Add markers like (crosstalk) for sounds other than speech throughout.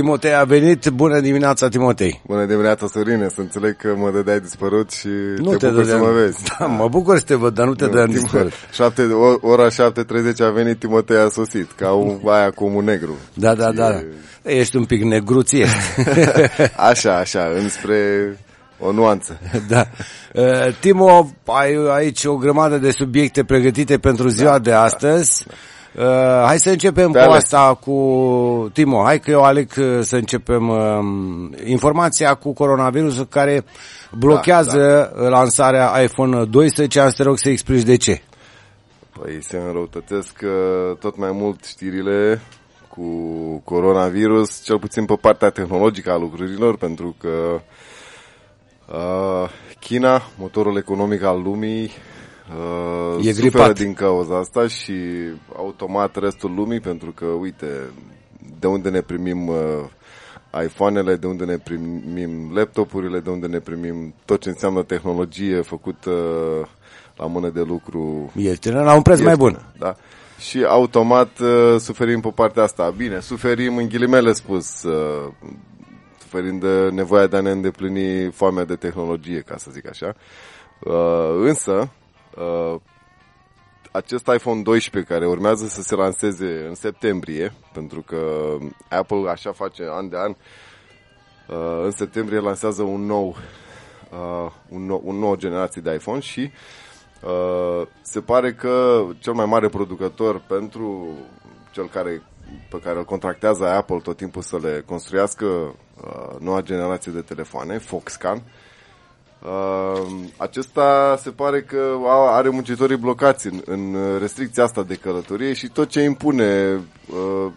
Timotei a venit. Bună dimineața, Timotei. Bună dimineața, Sorine. Să înțeleg că mă dădeai dispărut și Nu te, te bucur să dădeam. mă vezi. Da, mă bucur să te văd, dar nu te dădeam Timo- dispărut. șapte, o- ora 7.30 a venit, Timotei a sosit, ca un, aia cu un negru. Da, da, da. E- Ești un pic negruție. (laughs) Așa, așa, înspre o nuanță. da. Uh, Timo, ai aici o grămadă de subiecte pregătite pentru ziua de astăzi. Uh, hai să începem Pe cu ales. asta cu Timo. Hai că eu aleg uh, să începem uh, informația cu coronavirusul care blochează da, lansarea iPhone 12. Am să te rog să explici de ce. Păi se înrăutățesc uh, tot mai mult știrile cu coronavirus, cel puțin pe partea tehnologică a lucrurilor, pentru că uh, China, motorul economic al lumii, uh, E suferă gripat. din cauza asta și automat restul lumii, pentru că, uite, de unde ne primim uh, iPhone-ele, de unde ne primim laptopurile, de unde ne primim tot ce înseamnă tehnologie făcută la mână de lucru Ieftină la un preț mai ieftină, bun. Da. Și automat uh, suferim pe partea asta. Bine, suferim în ghilimele spus, uh, suferim de nevoia de a ne îndeplini foamea de tehnologie, ca să zic așa. Uh, însă, uh, acest iPhone 12 care urmează să se lanseze în septembrie, pentru că Apple așa face an de an, uh, în septembrie lansează un nou, uh, un nou, un nou generație de iPhone și uh, se pare că cel mai mare producător pentru cel care pe care îl contractează Apple tot timpul să le construiască uh, noua generație de telefoane, Foxconn, Uh, acesta se pare că a- are muncitorii blocați în, în restricția asta de călătorie și tot ce impune uh,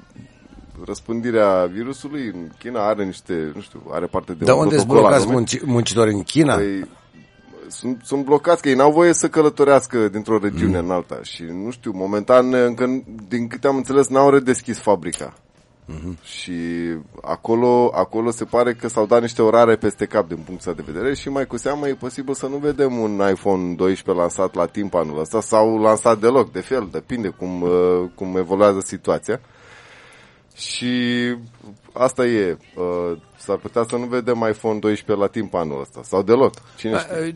răspândirea virusului în China are niște, nu știu, are parte de Dar un unde sunt protocol blocați anume. munci, muncitori în China? Păi, sunt, sunt blocați, că ei n-au voie să călătorească dintr-o regiune mm. în alta și, nu știu, momentan, încă, din câte am înțeles, n-au redeschis fabrica. Mm-hmm. Și acolo, acolo se pare că s-au dat niște orare peste cap din punctul ăsta de vedere și mai cu seamă e posibil să nu vedem un iPhone 12 lansat la timp anul ăsta sau lansat deloc, de fel, depinde cum, uh, cum evoluează situația. Și asta e, uh, s-ar putea să nu vedem iPhone 12 la timp anul ăsta sau deloc, cine știe. Uh,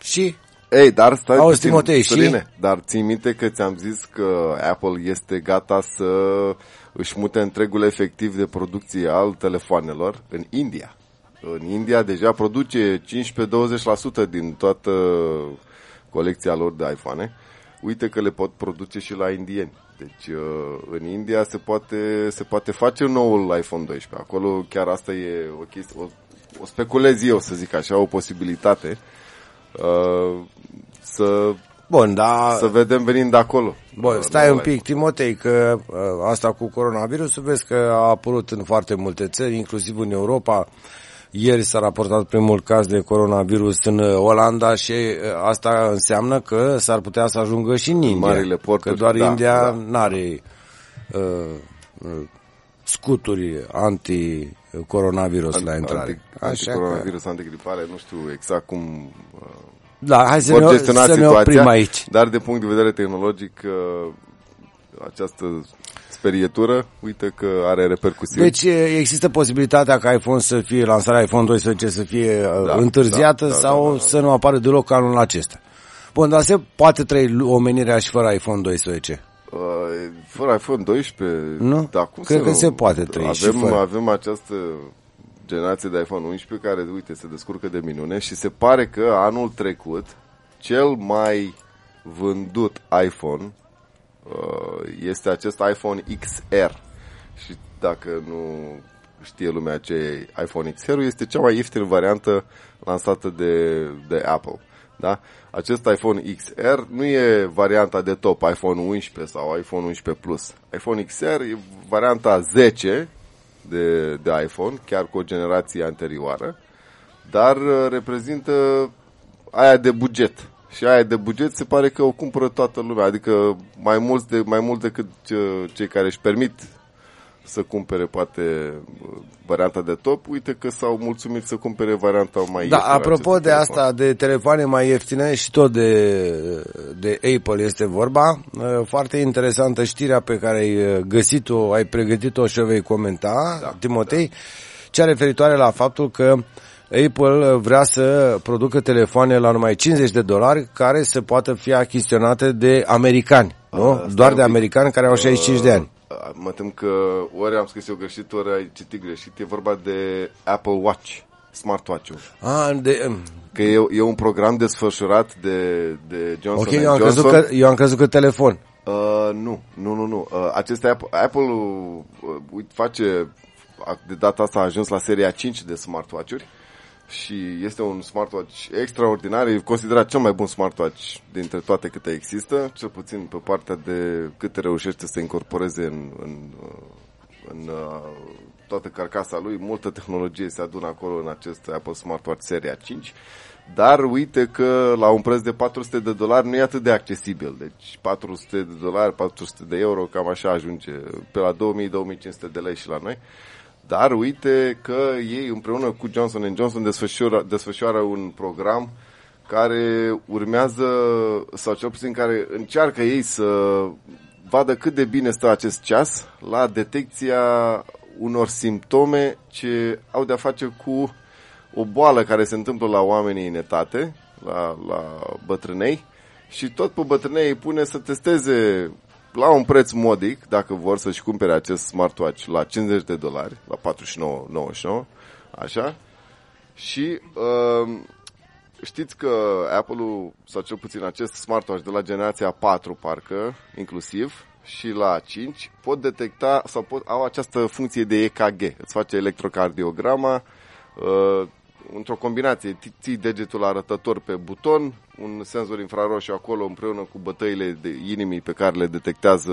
Și Ei, dar stai Auzi, puțin, Timotei, și? Sorine, Dar ții minte că ți-am zis că Apple este gata să își mute întregul efectiv de producție al telefoanelor în India. În India deja produce 15-20% din toată colecția lor de iPhone. Uite că le pot produce și la indieni. Deci uh, în India se poate, se poate face noul iPhone 12. Acolo chiar asta e o chestie, o, o speculez eu să zic așa, o posibilitate uh, să, Bun, da. să vedem venind de acolo. Bun, Uh, stai noul un pic, Timotei, că uh, asta cu coronavirusul, vezi că a apărut în foarte multe țări, inclusiv în Europa. Ieri s-a raportat primul caz de coronavirus în uh, Olanda și uh, asta înseamnă că s-ar putea să ajungă și în India. marile porturi, că doar da, India da. n-are uh, uh, scuturi anti-coronavirus la intrare. Anti, Așa că, coronavirus, antigripale, nu știu exact cum uh, da, hai să vor ne, gestiona să ne situația, oprim aici. dar de punct de vedere tehnologic uh, această sperietură, uite că are repercusiuni. Deci e, există posibilitatea ca iPhone să fie, lansarea iPhone 12 să fie Da, da, întârziată da, da, sau da, da, da. să nu apară deloc anul acesta. Bun, dar se poate trăi omenirea și fără iPhone 12. Uh, fără iPhone 12, Nu? Da, cum Cred să că nu? se poate trăi și avem, fără. avem această generație de iPhone 11 care, uite, se descurcă de minune și se pare că anul trecut cel mai vândut iPhone uh, este acest iPhone XR. Și dacă nu știe lumea ce e iPhone XR, este cea mai ieftină variantă lansată de, de Apple. Da? Acest iPhone XR nu e varianta de top, iPhone 11 sau iPhone 11 Plus. iPhone XR e varianta 10 de, de iPhone, chiar cu o generație anterioară, dar uh, reprezintă aia de buget. Și aia de buget se pare că o cumpără toată lumea, adică mai, mulți de, mai mult decât ce, cei care își permit să cumpere poate varianta de top, uite că s-au mulțumit să cumpere varianta mai Da, apropo de telefon. asta, de telefoane mai ieftine și tot de, de Apple este vorba, foarte interesantă știrea pe care ai găsit-o, ai pregătit-o și o vei comenta, da, Timotei, da. cea referitoare la faptul că Apple vrea să producă telefoane la numai 50 de dolari care să poată fi achiziționate de americani, nu? Uh, Doar de americani care au 65 uh, de ani. Mă tem că ori am scris eu greșit, ori ai citit greșit. E vorba de Apple Watch, smartwatch-ul. Ah, de... Că e, e un program desfășurat de, de Johnson Ok, eu am, Johnson. Crezut că, eu am crezut că telefon. Uh, nu, nu, nu, nu. Uh, acesta Apple, Apple uh, face, de data asta a ajuns la seria 5 de smartwatch-uri și este un smartwatch extraordinar, e considerat cel mai bun smartwatch dintre toate câte există, cel puțin pe partea de câte reușește să incorporeze în, în, în uh, toată carcasa lui, multă tehnologie se adună acolo în acest Apple Smartwatch seria 5, dar uite că la un preț de 400 de dolari nu e atât de accesibil, deci 400 de dolari, 400 de euro, cam așa ajunge, pe la 2000-2500 de lei și la noi. Dar uite că ei împreună cu Johnson Johnson desfășoară, desfășoară un program care urmează, sau cel puțin care încearcă ei să vadă cât de bine stă acest ceas la detecția unor simptome ce au de-a face cu o boală care se întâmplă la oamenii în etate, la, la bătrânei, și tot pe bătrânei îi pune să testeze la un preț modic, dacă vor să-și cumpere acest smartwatch la 50 de dolari, la 49,99, așa, și uh, știți că Apple-ul, sau cel puțin acest smartwatch de la generația 4, parcă, inclusiv, și la 5, pot detecta sau pot, au această funcție de EKG, îți face electrocardiograma, uh, într-o combinație, ții degetul arătător pe buton, un senzor infraroșu acolo împreună cu bătăile de inimii pe care le detectează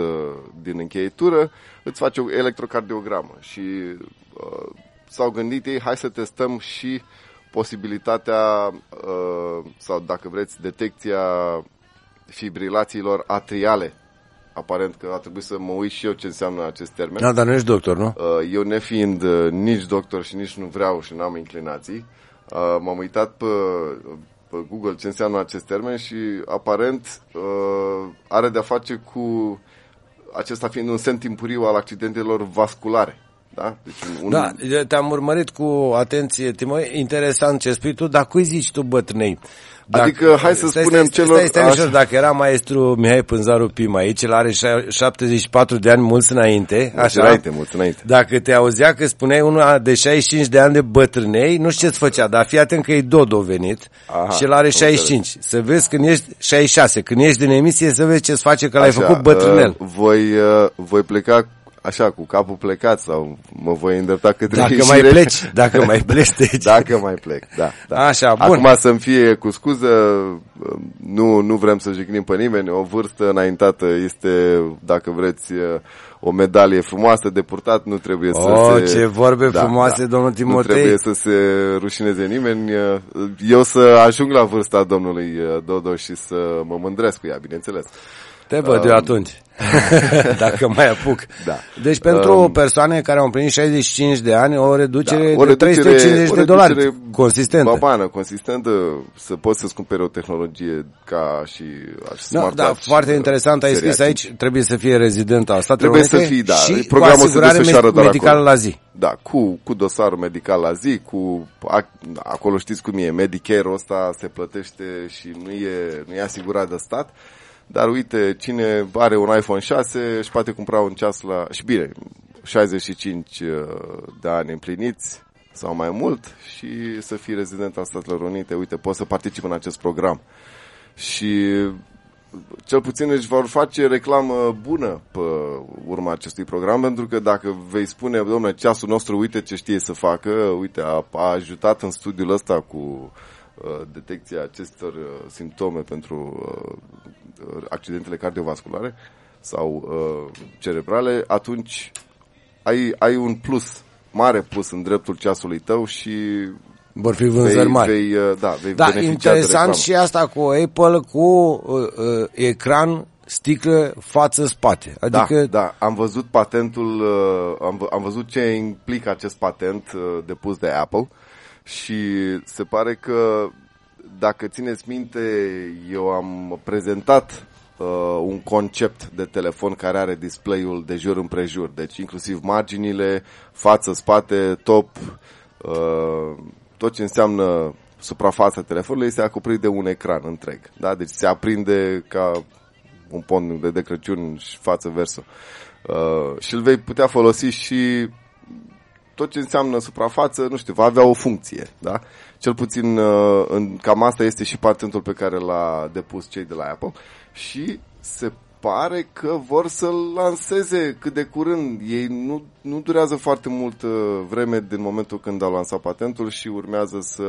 din încheietură, îți face o electrocardiogramă și uh, s-au gândit ei, hai să testăm și posibilitatea uh, sau dacă vreți detecția fibrilațiilor atriale aparent că a trebuit să mă uit și eu ce înseamnă acest termen. Da, dar nu ești doctor, nu? Uh, eu nefiind uh, nici doctor și nici nu vreau și nu am inclinații, Uh, m-am uitat pe, pe Google ce înseamnă acest termen și aparent uh, are de-a face cu acesta fiind un semn timpuriu al accidentelor vasculare. Da? Deci un... da, te-am urmărit cu atenție, Timo. Interesant ce spui tu, dar cui zici tu bătrânei? Dacă, adică, hai să stai, spunem stai, celor... Stai, stai, stai dacă era maestru Mihai Pânzaru Pim aici, el are 74 de ani, mulți înainte. Mulți așa? înainte, mulți înainte. Dacă te auzea că spuneai una de 65 de ani de bătrânei, nu știu ce-ți făcea, dar fii atent că e Dodo venit Aha, și el are 65. Înțeleg. Să vezi când ești 66, când ești din emisie, să vezi ce-ți face că l-ai făcut bătrânel. Uh, voi, uh, voi pleca așa, cu capul plecat sau mă voi îndrepta către Dacă ieșire. mai pleci, dacă mai (laughs) pleci de aici. Dacă mai plec, da. da. Așa, bun. Acum să-mi fie cu scuză, nu, nu vrem să jignim pe nimeni, o vârstă înaintată este, dacă vreți, o medalie frumoasă de purtat, nu trebuie oh, să se... ce vorbe da, frumoase, da. domnul Timotei. Nu trebuie să se rușineze nimeni. Eu să ajung la vârsta domnului Dodo și să mă mândresc cu ea, bineînțeles. Te văd um, eu atunci, (laughs) dacă mai apuc. Da. Deci pentru um, persoane care au împlinit 65 de ani, o reducere, da, o reducere de 350 o de dolari, consistentă. Babană, consistentă, să poți să-ți cumperi o tehnologie ca și no, Da, foarte interesant, ai scris aici, trebuie să fie rezident al Statelor Trebuie să fii, da. Și Programul cu asigurare medicală la zi. Da, cu, cu dosarul medical la zi, cu, acolo știți cum e, Medicare-ul ăsta se plătește și nu e, nu e asigurat de stat. Dar uite, cine are un iPhone 6 își poate cumpăra un ceas la... Și bine, 65 uh, de ani împliniți sau mai mult și să fii rezident al Statelor Unite. Uite, poți să participi în acest program. Și cel puțin își vor face reclamă bună pe urma acestui program, pentru că dacă vei spune, domnule, ceasul nostru, uite ce știe să facă, uite, a, a ajutat în studiul ăsta cu uh, detecția acestor uh, simptome pentru uh, accidentele cardiovasculare sau uh, cerebrale, atunci ai, ai un plus, mare plus în dreptul ceasului tău și vor fi vânzări mari. Vei, uh, da, vei da, interesant și asta cu Apple, cu uh, uh, ecran sticlă, față, spate. Adică... Da, da, am văzut patentul, uh, am, am văzut ce implică acest patent uh, depus de Apple și se pare că, dacă țineți minte, eu am prezentat uh, un concept de telefon care are display-ul de jur împrejur, deci inclusiv marginile, față, spate, top, uh, tot ce înseamnă suprafața telefonului este acoperit de un ecran întreg. Da? Deci se aprinde ca un pont de, de Crăciun și față verso. Uh, și îl vei putea folosi și tot ce înseamnă suprafață, nu știu, va avea o funcție, da? Cel puțin uh, în, cam asta este și patentul pe care l-a depus cei de la Apple și se pare că vor să-l lanseze cât de curând. Ei nu, nu durează foarte mult vreme din momentul când au lansat patentul și urmează să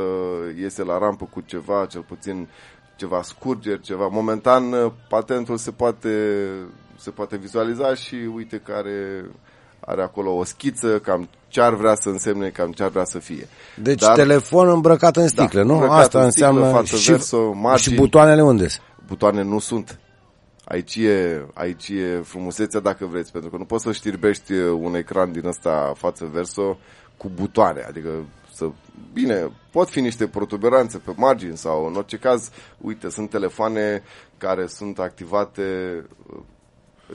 iese la rampă cu ceva, cel puțin ceva scurgeri, ceva. Momentan patentul se poate, se poate vizualiza și uite care are acolo o schiță, cam ce ar vrea să însemne, cam ce ar vrea să fie. Deci Dar, telefon îmbrăcat în sticlă, da, nu? Asta în sticlă, înseamnă și, verso, și butoanele unde sunt? Butoane nu sunt. Aici e, aici e frumusețea dacă vreți, pentru că nu poți să știrbești un ecran din ăsta față verso cu butoane, adică să... Bine, pot fi niște protuberanțe pe margini sau în orice caz, uite, sunt telefoane care sunt activate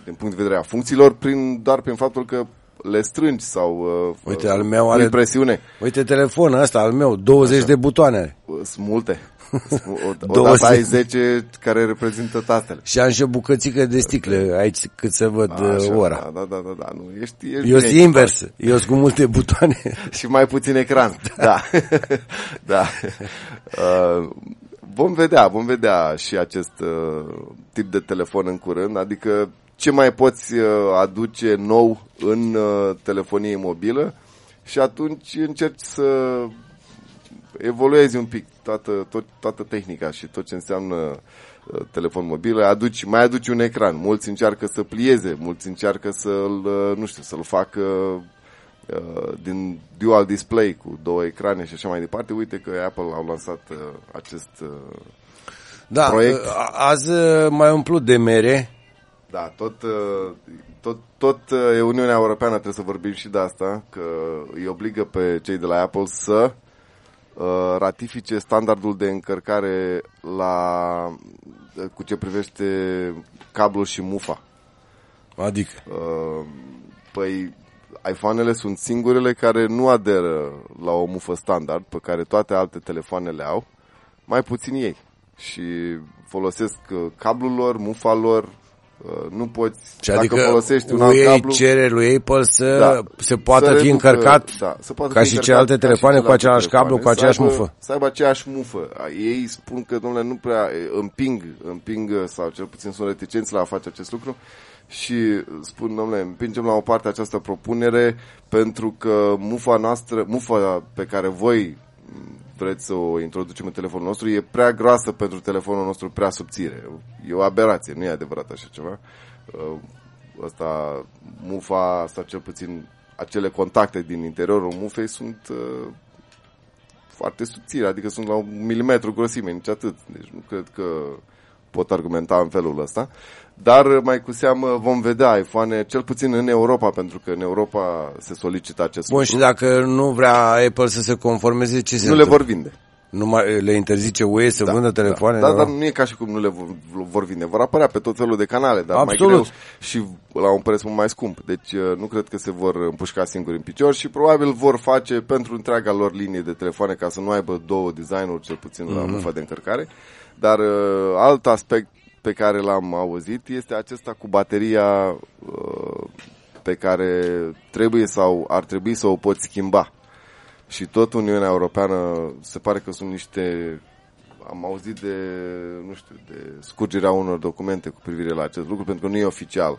din punct de vedere a funcțiilor prin, doar prin faptul că le strângi sau uh, uite, al meu are, presiune. Uite telefonul ăsta al meu, 20 Așa. de butoane. Sunt multe. (laughs) Odată ai 10 care reprezintă tatăl. Și am și o bucățică de sticlă aici cât să văd A, așa, uh, ora. Da, da, da, da, nu. Ești, ești Eu sunt invers. Eu sunt cu multe butoane. (laughs) și mai puțin ecran. Da. (laughs) da. Uh, vom vedea, vom vedea și acest uh, tip de telefon în curând, adică ce mai poți uh, aduce nou în uh, telefonie mobilă și atunci încerci să evoluezi un pic toată, tot, toată tehnica și tot ce înseamnă uh, telefon mobil, aduci, mai aduci un ecran. Mulți încearcă să plieze, mulți încearcă să-l, uh, nu știu, să-l facă uh, din dual display cu două ecrane și așa mai departe. Uite că Apple au lansat uh, acest uh, da, proiect. azi uh, mai umplut de mere. Da, tot, uh, tot, tot uh, Uniunea Europeană trebuie să vorbim și de asta, că îi obligă pe cei de la Apple să Uh, ratifice standardul de încărcare la, uh, cu ce privește cablul și mufa. Adică? Uh, păi, iPhone-ele sunt singurele care nu aderă la o mufă standard pe care toate alte telefoane le au, mai puțin ei. Și folosesc cablul lor, mufa lor, Uh, nu poți, și adică dacă folosești un alt cablu... cere lui Apple să da, se poată să fi reducă, încărcat da, să poată ca fi și celelalte telefoane cu același cablu, cu aceeași aibă, mufă. Să aibă aceeași mufă. Ei spun că, domnule, nu prea împing, împing sau cel puțin sunt reticenți la a face acest lucru și spun, domnule, împingem la o parte această propunere pentru că mufa noastră, mufa pe care voi vreți să o introducem în telefonul nostru e prea groasă pentru telefonul nostru prea subțire. E o aberație, nu e adevărat așa ceva. Asta, uh, mufa, sau cel puțin acele contacte din interiorul mufei sunt uh, foarte subțire, adică sunt la un milimetru grosime, nici atât. Deci nu cred că pot argumenta în felul ăsta. Dar mai cu seamă vom vedea iPhone, cel puțin în Europa, pentru că în Europa se solicită acest Bun, lucru. și dacă nu vrea Apple să se conformeze, ce se Nu întâmplă? le vor vinde. Nu mai, le interzice UE să da, vândă telefoane? Da, da, dar nu e ca și cum nu le vor, vor vinde. Vor apărea pe tot felul de canale, dar Absolut. mai greu și la un preț mult mai scump. Deci uh, nu cred că se vor împușca singuri în picior și probabil vor face pentru întreaga lor linie de telefoane ca să nu aibă două designuri, cel puțin mm-hmm. la mhm. mufa de încărcare. Dar uh, alt aspect pe care l-am auzit este acesta cu bateria uh, pe care trebuie sau ar trebui să o poți schimba. Și tot Uniunea Europeană se pare că sunt niște am auzit de, nu știu, de scurgerea unor documente cu privire la acest lucru, pentru că nu e oficial.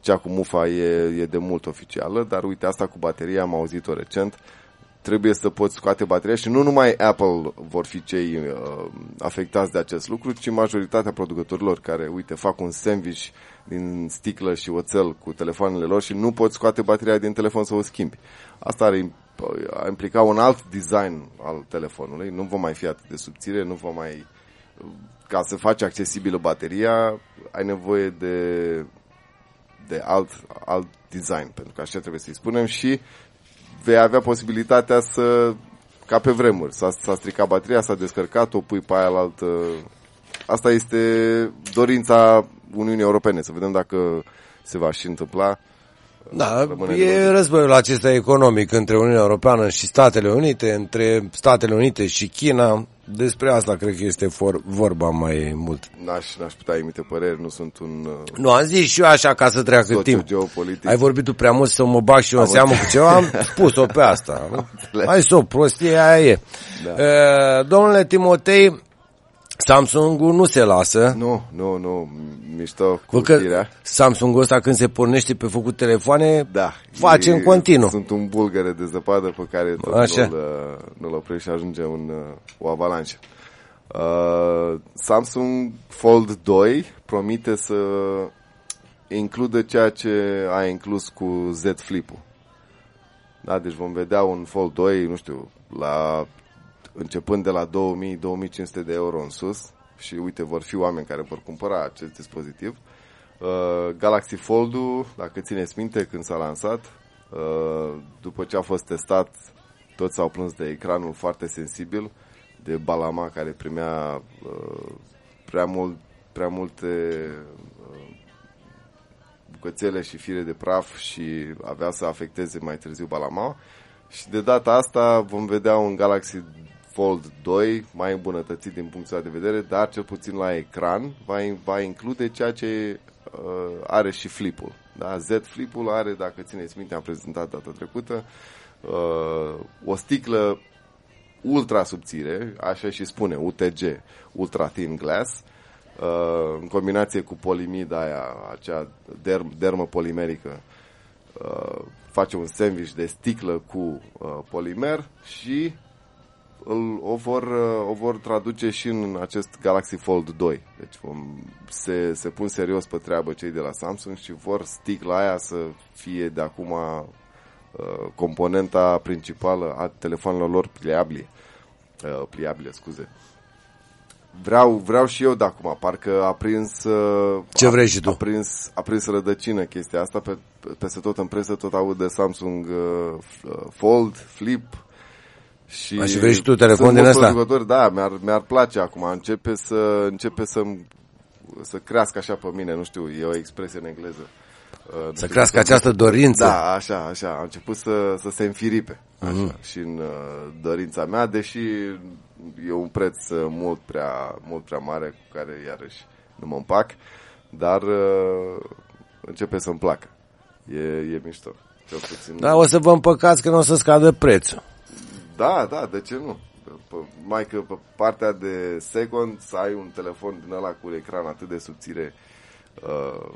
Cea cu mufa e, e de mult oficială, dar uite, asta cu bateria am auzit-o recent. Uh, trebuie să poți scoate bateria și nu numai Apple vor fi cei uh, afectați de acest lucru, ci majoritatea producătorilor care, uite, fac un sandwich din sticlă și oțel cu telefoanele lor și nu poți scoate bateria din telefon să o schimbi. Asta are implica un alt design al telefonului, nu va mai fi atât de subțire, nu va mai ca să faci accesibilă bateria, ai nevoie de, de alt, alt design, pentru că așa trebuie să-i spunem, și vei avea posibilitatea să, ca pe vremuri, s-a, s-a stricat bateria, s-a descărcat, o pui pe aia la altă. Asta este dorința Uniunii Europene, să vedem dacă se va și întâmpla. Da, e războiul acesta economic între Uniunea Europeană și Statele Unite, între Statele Unite și China. Despre asta cred că este for, vorba mai mult. N-aș, n-aș putea emite păreri, nu sunt un... Uh, nu, am zis și eu așa ca să treacă timp. Geopolitic. Ai vorbit tu prea mult să mă bag și eu în seamă cu ceva, am (laughs) spus-o pe asta. Hai să o prostie, aia e. Da. Uh, domnule Timotei, Samsung-ul nu se lasă. Nu, nu, nu, mișto cu că Samsung-ul ăsta când se pornește pe făcut telefoane, da, face e, în continuu. Sunt un bulgăre de zăpadă pe care tot Așa. nu-l, uh, nu-l oprești și ajunge un, uh, o avalanșă. Uh, Samsung Fold 2 promite să includă ceea ce a inclus cu Z Flip-ul. Da, deci vom vedea un Fold 2, nu știu, la începând de la 2000-2500 de euro în sus și uite, vor fi oameni care vor cumpăra acest dispozitiv. Uh, Galaxy Fold-ul, dacă țineți minte, când s-a lansat, uh, după ce a fost testat, toți s-au plâns de ecranul foarte sensibil, de balama care primea uh, prea, mult, prea multe uh, bucățele și fire de praf și avea să afecteze mai târziu balama. Și de data asta vom vedea un Galaxy Fold 2 mai îmbunătățit din punctul de vedere, dar cel puțin la ecran va, va include ceea ce uh, are și flipul. Da? Z flipul are, dacă țineți minte, am prezentat data trecută, uh, o sticlă ultra subțire, așa și spune, UTG, Ultra Thin Glass, uh, în combinație cu polimida aia, acea derm, dermă polimerică, uh, face un sandwich de sticlă cu uh, polimer și îl, o, vor, o vor traduce și în acest Galaxy Fold 2. Deci vom, se, se pun serios pe treabă cei de la Samsung și vor stick la aia să fie de acum uh, componenta principală a telefonelor lor pliabile. Uh, pliabile, scuze. Vreau, vreau și eu de acum, parcă a prins... Uh, Ce vrei și tu? A prins, a prins rădăcină chestia asta, pe, peste tot în presă tot aud de Samsung uh, Fold, Flip, și, și vrei și tu telefon din ăsta? Da, mi-ar, mi-ar place acum. Începe să, începe să, să crească așa pe mine, nu știu, e o expresie în engleză. Uh, să crească această dorință. Da, așa, așa. A început să, să se înfiripe așa, mm-hmm. și în uh, dorința mea, deși e un preț uh, mult prea, mult prea mare cu care iarăși nu mă împac, dar uh, începe să-mi placă. E, e mișto. Cel puțin. Da, o să vă împăcați că nu o să scadă prețul. Da, da, de ce nu? P- mai că pe partea de second să ai un telefon din ăla cu ecran atât de subțire, uh,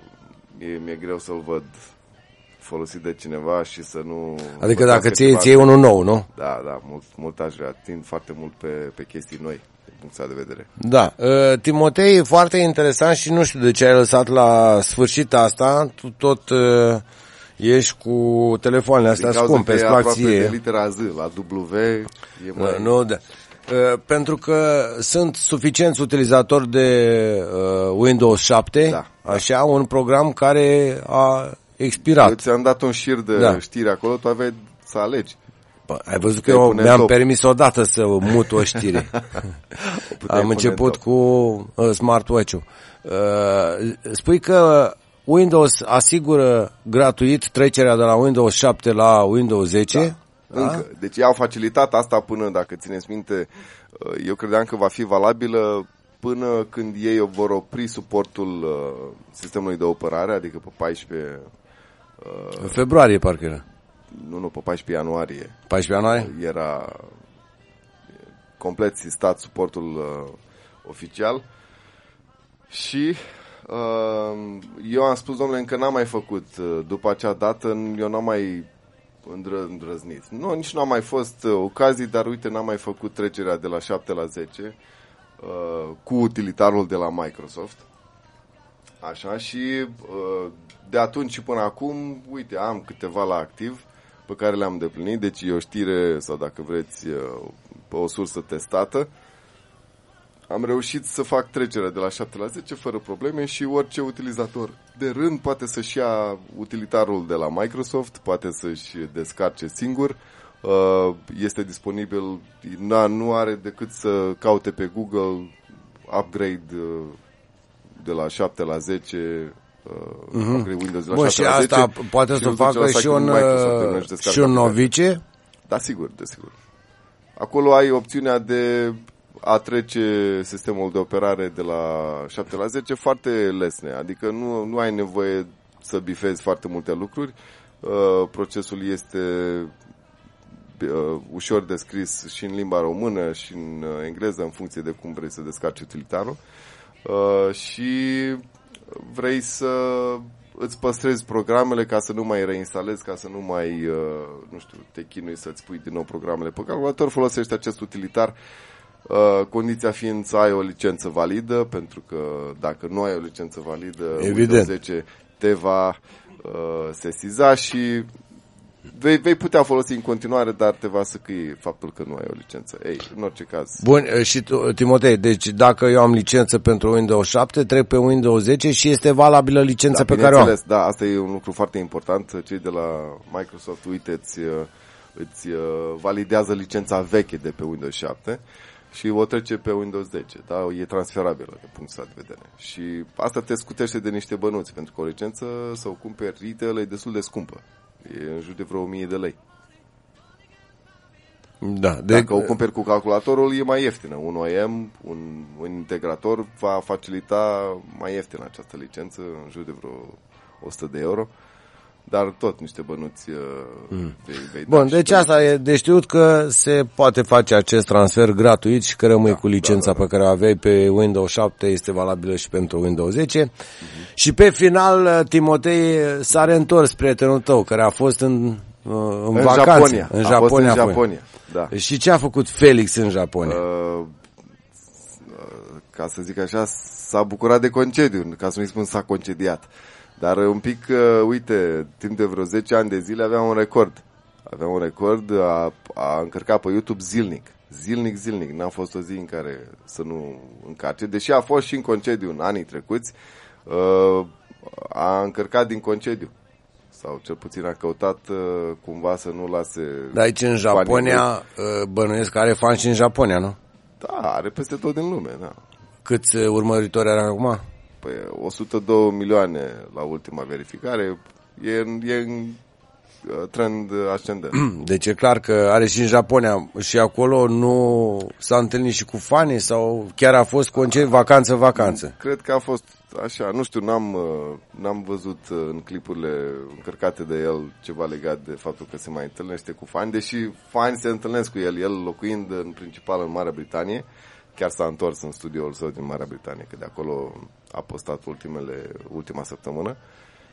e, mi-e greu să-l văd folosit de cineva și să nu... Adică dacă ți iei unul nou, nu? Da, da, mult, mult aș vrea. Tind foarte mult pe, pe chestii noi, din punctul de vedere. Da. Uh, Timotei, foarte interesant și nu știu de ce ai lăsat la sfârșit asta. Tu tot... Uh, ești cu telefoanele astea scumpe, îți plac ție. de litera Z, la W e mai... Nu, da. Uh, pentru că sunt suficienți utilizatori de uh, Windows 7, da, așa, da. un program care a expirat. Eu ți-am dat un șir de da. știri acolo, tu aveai să alegi. Bă, ai văzut că eu mi-am top. permis odată să mut o știre. (laughs) (laughs) Am început cu uh, smartwatch-ul. Uh, spui că Windows asigură gratuit trecerea de la Windows 7 la Windows 10. Da. Da? Încă. Deci au facilitat asta până, dacă țineți minte, uh, eu credeam că va fi valabilă până când ei vor opri suportul uh, sistemului de operare, adică pe 14... Uh, în februarie, parcă era. Nu, nu, pe 14 ianuarie. 14 ianuarie? Era complet sistat suportul uh, oficial și Uh, eu am spus, domnule, încă n-am mai făcut. Uh, după acea dată, eu n-am mai îndră, îndrăznit. Nu, nici n-am mai fost uh, ocazii, dar uite, n-am mai făcut trecerea de la 7 la 10 cu utilitarul de la Microsoft. Așa, și de atunci și până acum, uite, am câteva la activ pe care le-am deplinit, deci e o știre sau dacă vreți pe o sursă testată am reușit să fac trecerea de la 7 la 10 fără probleme și orice utilizator de rând poate să-și ia utilitarul de la Microsoft, poate să-și descarce singur, uh, este disponibil, nu are decât să caute pe Google upgrade uh, de la 7 la 10 uh-huh. Windows de la Bun, 7 și la 10 asta poate să facă și un, și un novice? Da, sigur, desigur. Acolo ai opțiunea de a trece sistemul de operare de la 7 la 10 foarte lesne, adică nu, nu ai nevoie să bifezi foarte multe lucruri. Uh, procesul este uh, ușor descris și în limba română și în uh, engleză în funcție de cum vrei să descarci utilitarul. Uh, și vrei să îți păstrezi programele ca să nu mai reinstalezi, ca să nu mai, uh, nu știu, te chinui să-ți pui din nou programele pe calculator, folosești acest utilitar Uh, condiția fiind să ai o licență validă, pentru că dacă nu ai o licență validă, Evident. Windows 10 te va uh, sesiza și vei, vei putea folosi în continuare, dar te va săcăi faptul că nu ai o licență. Ei, în orice caz. Bun, și tu, Timotei, deci dacă eu am licență pentru Windows 7, trec pe Windows 10 și este valabilă licența da, pe care o am. Da, asta e un lucru foarte important. Cei de la Microsoft, uite-ți, uh, îți validează licența veche de pe Windows 7 și o trece pe Windows 10. Da? E transferabilă de punct de vedere. Și asta te scutește de niște bănuți, pentru că o licență să o cumperi retail e destul de scumpă. E în jur de vreo 1000 de lei. Da, de... Dacă o cumperi cu calculatorul, e mai ieftină. Un OEM, un, un integrator va facilita mai ieftin această licență, în jur de vreo 100 de euro. Dar tot niște bănuți uh, mm. vei, vei Bun, deci asta e de știut că se poate face acest transfer gratuit și că rămâi da, cu licența da, da, da. pe care o aveai pe Windows 7, este valabilă și pentru Windows 10. Mm-hmm. Și pe final, uh, Timotei s-a reîntors prietenul tău, care a fost în, uh, în, în vacanță. Japonia. În Japonia. în Japonia, da. Și ce a făcut Felix în Japonia? Uh, ca să zic așa, s-a bucurat de concediu, ca să nu-i spun s-a concediat. Dar un pic, uh, uite, timp de vreo 10 ani de zile avea un record. Avea un record, a, a încărcat pe YouTube zilnic. Zilnic, zilnic. N-a fost o zi în care să nu încarce. Deși a fost și în concediu în anii trecuți, uh, a încărcat din concediu. Sau cel puțin a căutat uh, cumva să nu lase... Dar aici în Japonia, uh, bănuiesc că are fan și în Japonia, nu? Da, are peste tot din lume, da. Câți uh, urmăritori are acum? Păi 102 milioane la ultima verificare. E, e în uh, trend ascendent. (clears throat) Deci e clar că are și în Japonia și acolo nu s-a întâlnit și cu fanii sau chiar a fost concediu, vacanță, vacanță? Cred că a fost așa, nu știu, n-am, uh, n-am văzut uh, în clipurile încărcate de el ceva legat de faptul că se mai întâlnește cu fani, deși fani se întâlnesc cu el, el locuind în principal în Marea Britanie, chiar s-a întors în studioul său din Marea Britanie, că de acolo a postat ultimele, ultima săptămână.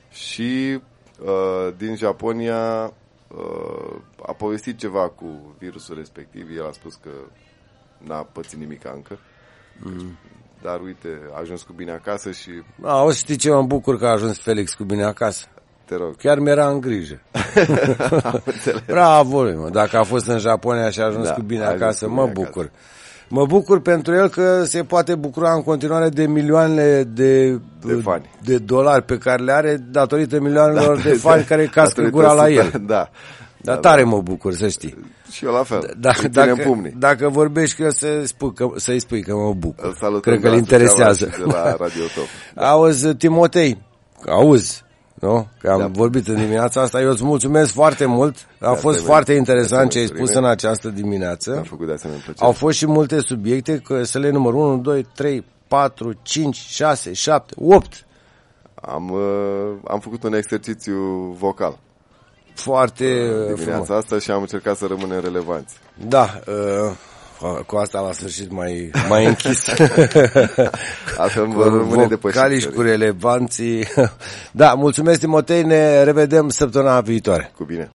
Și uh, din Japonia uh, a povestit ceva cu virusul respectiv. El a spus că n-a pățit nimic încă. Mm. Dar uite, a ajuns cu bine acasă și... A, o știi ce mă bucur că a ajuns Felix cu bine acasă. Te rog. Chiar mi-era în grijă. (laughs) Bravo, mă. Dacă a fost în Japonia și a ajuns da, cu bine acasă, cu bine mă bucur. Acasă. Mă bucur pentru el că se poate bucura în continuare de milioane de, de, fani. de dolari pe care le are datorită milioanelor da, de, de fani care (laughs) cască gura la el. Da. Dar da, tare da. mă bucur, să știi. Și eu la fel. Da, dacă, dacă vorbești că să spui că, să-i spui că mă bucur. Cred că îl interesează. De la Radio Top. Da. (laughs) Auzi, Timotei, auzi, nu? Că am da. vorbit în dimineața asta. Eu îți mulțumesc foarte mult. A da, fost foarte interesant ce ai spus în această dimineață. Am făcut de asemenea Au fost și multe subiecte, că să le număr 1, 2, 3, 4, 5, 6, 7, 8. Am, uh, am făcut un exercițiu vocal. Foarte dimineața frumos. asta și am încercat să rămânem relevanți. Da, uh, cu asta la sfârșit mai, mai închis. (laughs) Altfel vor rămâne depășit. cu relevanții. (laughs) Da, mulțumesc Timotei, ne revedem săptămâna viitoare. Cu bine.